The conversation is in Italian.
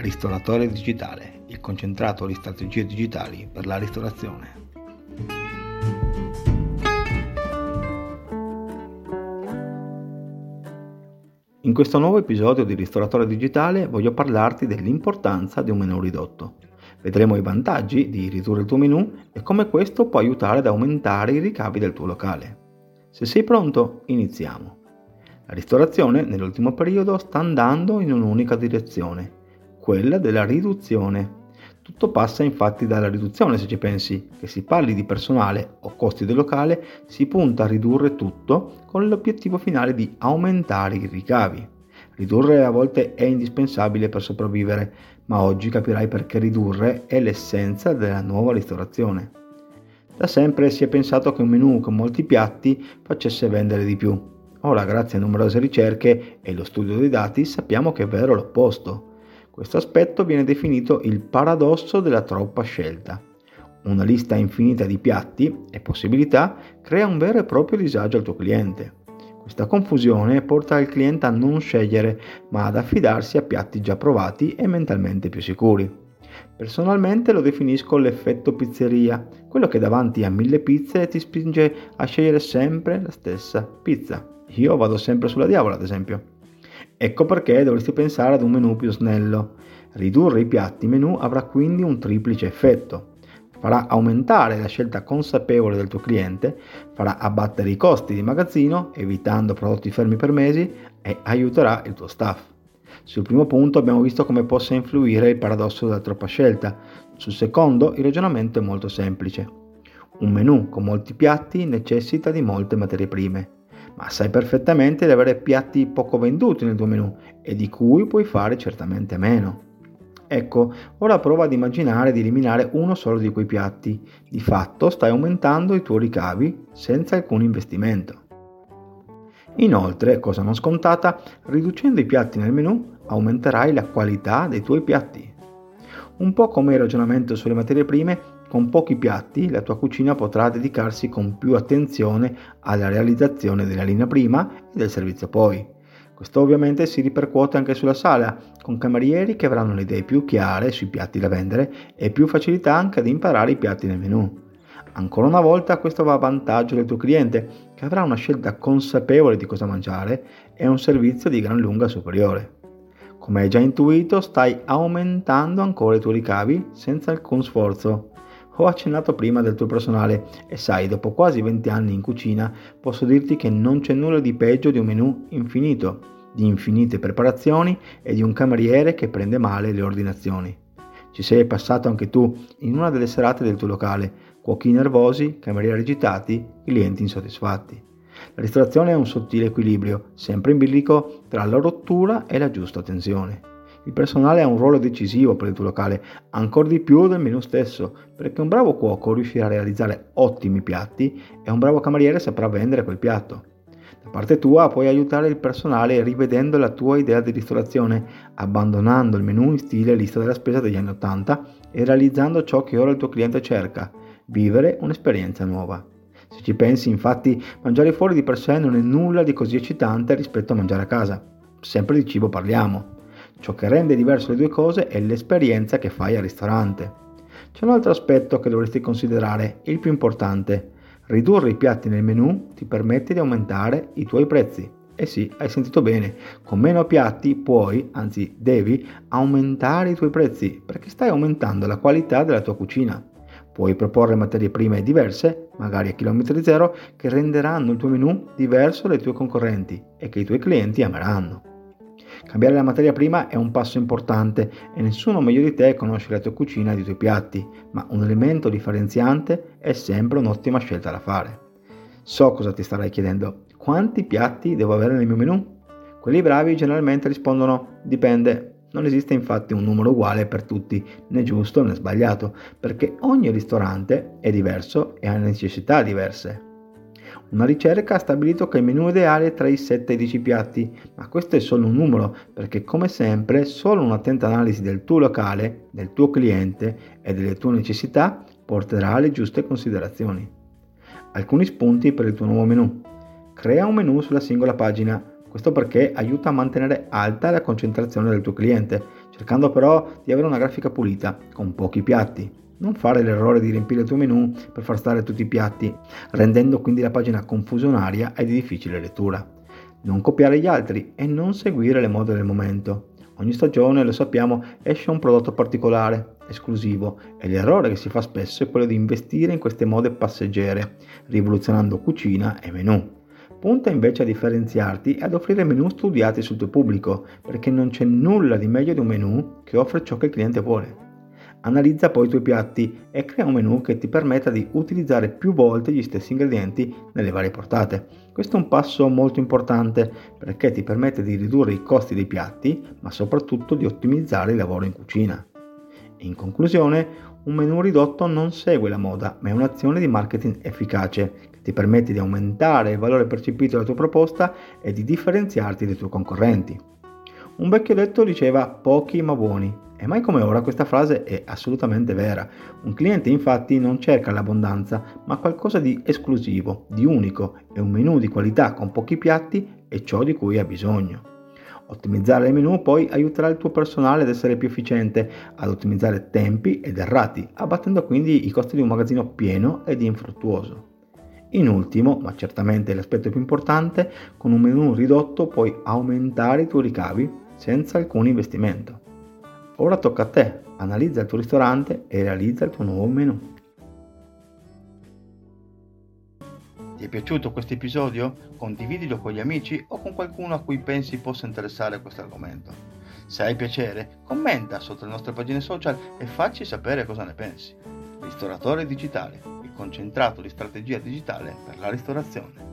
Ristoratore digitale, il concentrato di strategie digitali per la ristorazione. In questo nuovo episodio di Ristoratore digitale voglio parlarti dell'importanza di un menu ridotto. Vedremo i vantaggi di ridurre il tuo menu e come questo può aiutare ad aumentare i ricavi del tuo locale. Se sei pronto, iniziamo. La ristorazione nell'ultimo periodo sta andando in un'unica direzione, quella della riduzione. Tutto passa infatti dalla riduzione se ci pensi, che si parli di personale o costi del locale, si punta a ridurre tutto con l'obiettivo finale di aumentare i ricavi. Ridurre a volte è indispensabile per sopravvivere, ma oggi capirai perché ridurre è l'essenza della nuova ristorazione. Da sempre si è pensato che un menù con molti piatti facesse vendere di più. Ora, grazie a numerose ricerche e lo studio dei dati, sappiamo che è vero l'opposto. Questo aspetto viene definito il paradosso della troppa scelta. Una lista infinita di piatti e possibilità crea un vero e proprio disagio al tuo cliente. Questa confusione porta il cliente a non scegliere, ma ad affidarsi a piatti già provati e mentalmente più sicuri. Personalmente lo definisco l'effetto pizzeria, quello che davanti a mille pizze ti spinge a scegliere sempre la stessa pizza. Io vado sempre sulla diavola, ad esempio. Ecco perché dovresti pensare ad un menu più snello. Ridurre i piatti menu avrà quindi un triplice effetto. Farà aumentare la scelta consapevole del tuo cliente, farà abbattere i costi di magazzino, evitando prodotti fermi per mesi e aiuterà il tuo staff. Sul primo punto abbiamo visto come possa influire il paradosso della troppa scelta. Sul secondo il ragionamento è molto semplice. Un menu con molti piatti necessita di molte materie prime ma sai perfettamente di avere piatti poco venduti nel tuo menù e di cui puoi fare certamente meno. Ecco, ora prova ad immaginare di eliminare uno solo di quei piatti. Di fatto stai aumentando i tuoi ricavi senza alcun investimento. Inoltre, cosa non scontata, riducendo i piatti nel menù aumenterai la qualità dei tuoi piatti. Un po' come il ragionamento sulle materie prime, con pochi piatti la tua cucina potrà dedicarsi con più attenzione alla realizzazione della linea prima e del servizio poi. Questo ovviamente si ripercuote anche sulla sala, con camerieri che avranno le idee più chiare sui piatti da vendere e più facilità anche ad imparare i piatti nel menù. Ancora una volta questo va a vantaggio del tuo cliente, che avrà una scelta consapevole di cosa mangiare e un servizio di gran lunga superiore. Come hai già intuito, stai aumentando ancora i tuoi ricavi senza alcun sforzo. Ho accennato prima del tuo personale e sai, dopo quasi 20 anni in cucina, posso dirti che non c'è nulla di peggio di un menù infinito, di infinite preparazioni e di un cameriere che prende male le ordinazioni. Ci sei passato anche tu in una delle serate del tuo locale, cuochi nervosi, camerieri agitati, clienti insoddisfatti. La ristorazione è un sottile equilibrio, sempre in bilico, tra la rottura e la giusta tensione. Il personale ha un ruolo decisivo per il tuo locale, ancora di più del menù stesso, perché un bravo cuoco riuscirà a realizzare ottimi piatti e un bravo cameriere saprà vendere quel piatto. Da parte tua puoi aiutare il personale rivedendo la tua idea di ristorazione, abbandonando il menù in stile lista della spesa degli anni 80 e realizzando ciò che ora il tuo cliente cerca, vivere un'esperienza nuova. Se ci pensi, infatti, mangiare fuori di per sé non è nulla di così eccitante rispetto a mangiare a casa. Sempre di cibo parliamo. Ciò che rende diverso le due cose è l'esperienza che fai al ristorante. C'è un altro aspetto che dovresti considerare, il più importante. Ridurre i piatti nel menù ti permette di aumentare i tuoi prezzi. Eh sì, hai sentito bene, con meno piatti puoi, anzi devi, aumentare i tuoi prezzi perché stai aumentando la qualità della tua cucina. Puoi proporre materie prime diverse, magari a chilometri zero, che renderanno il tuo menù diverso dai tuoi concorrenti e che i tuoi clienti ameranno. Cambiare la materia prima è un passo importante e nessuno meglio di te conosce la tua cucina e i tuoi piatti, ma un elemento differenziante è sempre un'ottima scelta da fare. So cosa ti starai chiedendo, quanti piatti devo avere nel mio menù? Quelli bravi generalmente rispondono dipende. Non esiste infatti un numero uguale per tutti, né giusto né sbagliato, perché ogni ristorante è diverso e ha necessità diverse. Una ricerca ha stabilito che il menù ideale è tra i 7 e i 10 piatti, ma questo è solo un numero, perché come sempre solo un'attenta analisi del tuo locale, del tuo cliente e delle tue necessità porterà alle giuste considerazioni. Alcuni spunti per il tuo nuovo menù. Crea un menù sulla singola pagina, Questo perché aiuta a mantenere alta la concentrazione del tuo cliente, cercando però di avere una grafica pulita, con pochi piatti. Non fare l'errore di riempire il tuo menu per far stare tutti i piatti, rendendo quindi la pagina confusionaria e di difficile lettura. Non copiare gli altri e non seguire le mode del momento. Ogni stagione, lo sappiamo, esce un prodotto particolare, esclusivo, e l'errore che si fa spesso è quello di investire in queste mode passeggere, rivoluzionando cucina e menu. Punta invece a differenziarti e ad offrire menu studiati sul tuo pubblico, perché non c'è nulla di meglio di un menu che offre ciò che il cliente vuole. Analizza poi i tuoi piatti e crea un menu che ti permetta di utilizzare più volte gli stessi ingredienti nelle varie portate. Questo è un passo molto importante perché ti permette di ridurre i costi dei piatti, ma soprattutto di ottimizzare il lavoro in cucina. In conclusione, un menu ridotto non segue la moda, ma è un'azione di marketing efficace che ti permette di aumentare il valore percepito dalla tua proposta e di differenziarti dai tuoi concorrenti. Un vecchio detto diceva pochi ma buoni e mai come ora questa frase è assolutamente vera. Un cliente infatti non cerca l'abbondanza, ma qualcosa di esclusivo, di unico e un menù di qualità con pochi piatti è ciò di cui ha bisogno. Ottimizzare il menu poi aiuterà il tuo personale ad essere più efficiente, ad ottimizzare tempi ed errati, abbattendo quindi i costi di un magazzino pieno ed infruttuoso. In ultimo, ma certamente l'aspetto più importante, con un menu ridotto puoi aumentare i tuoi ricavi senza alcun investimento. Ora tocca a te, analizza il tuo ristorante e realizza il tuo nuovo menu. Ti è piaciuto questo episodio? Condividilo con gli amici o con qualcuno a cui pensi possa interessare questo argomento. Se hai piacere, commenta sotto le nostre pagine social e facci sapere cosa ne pensi. Ristoratore digitale, il concentrato di strategia digitale per la ristorazione.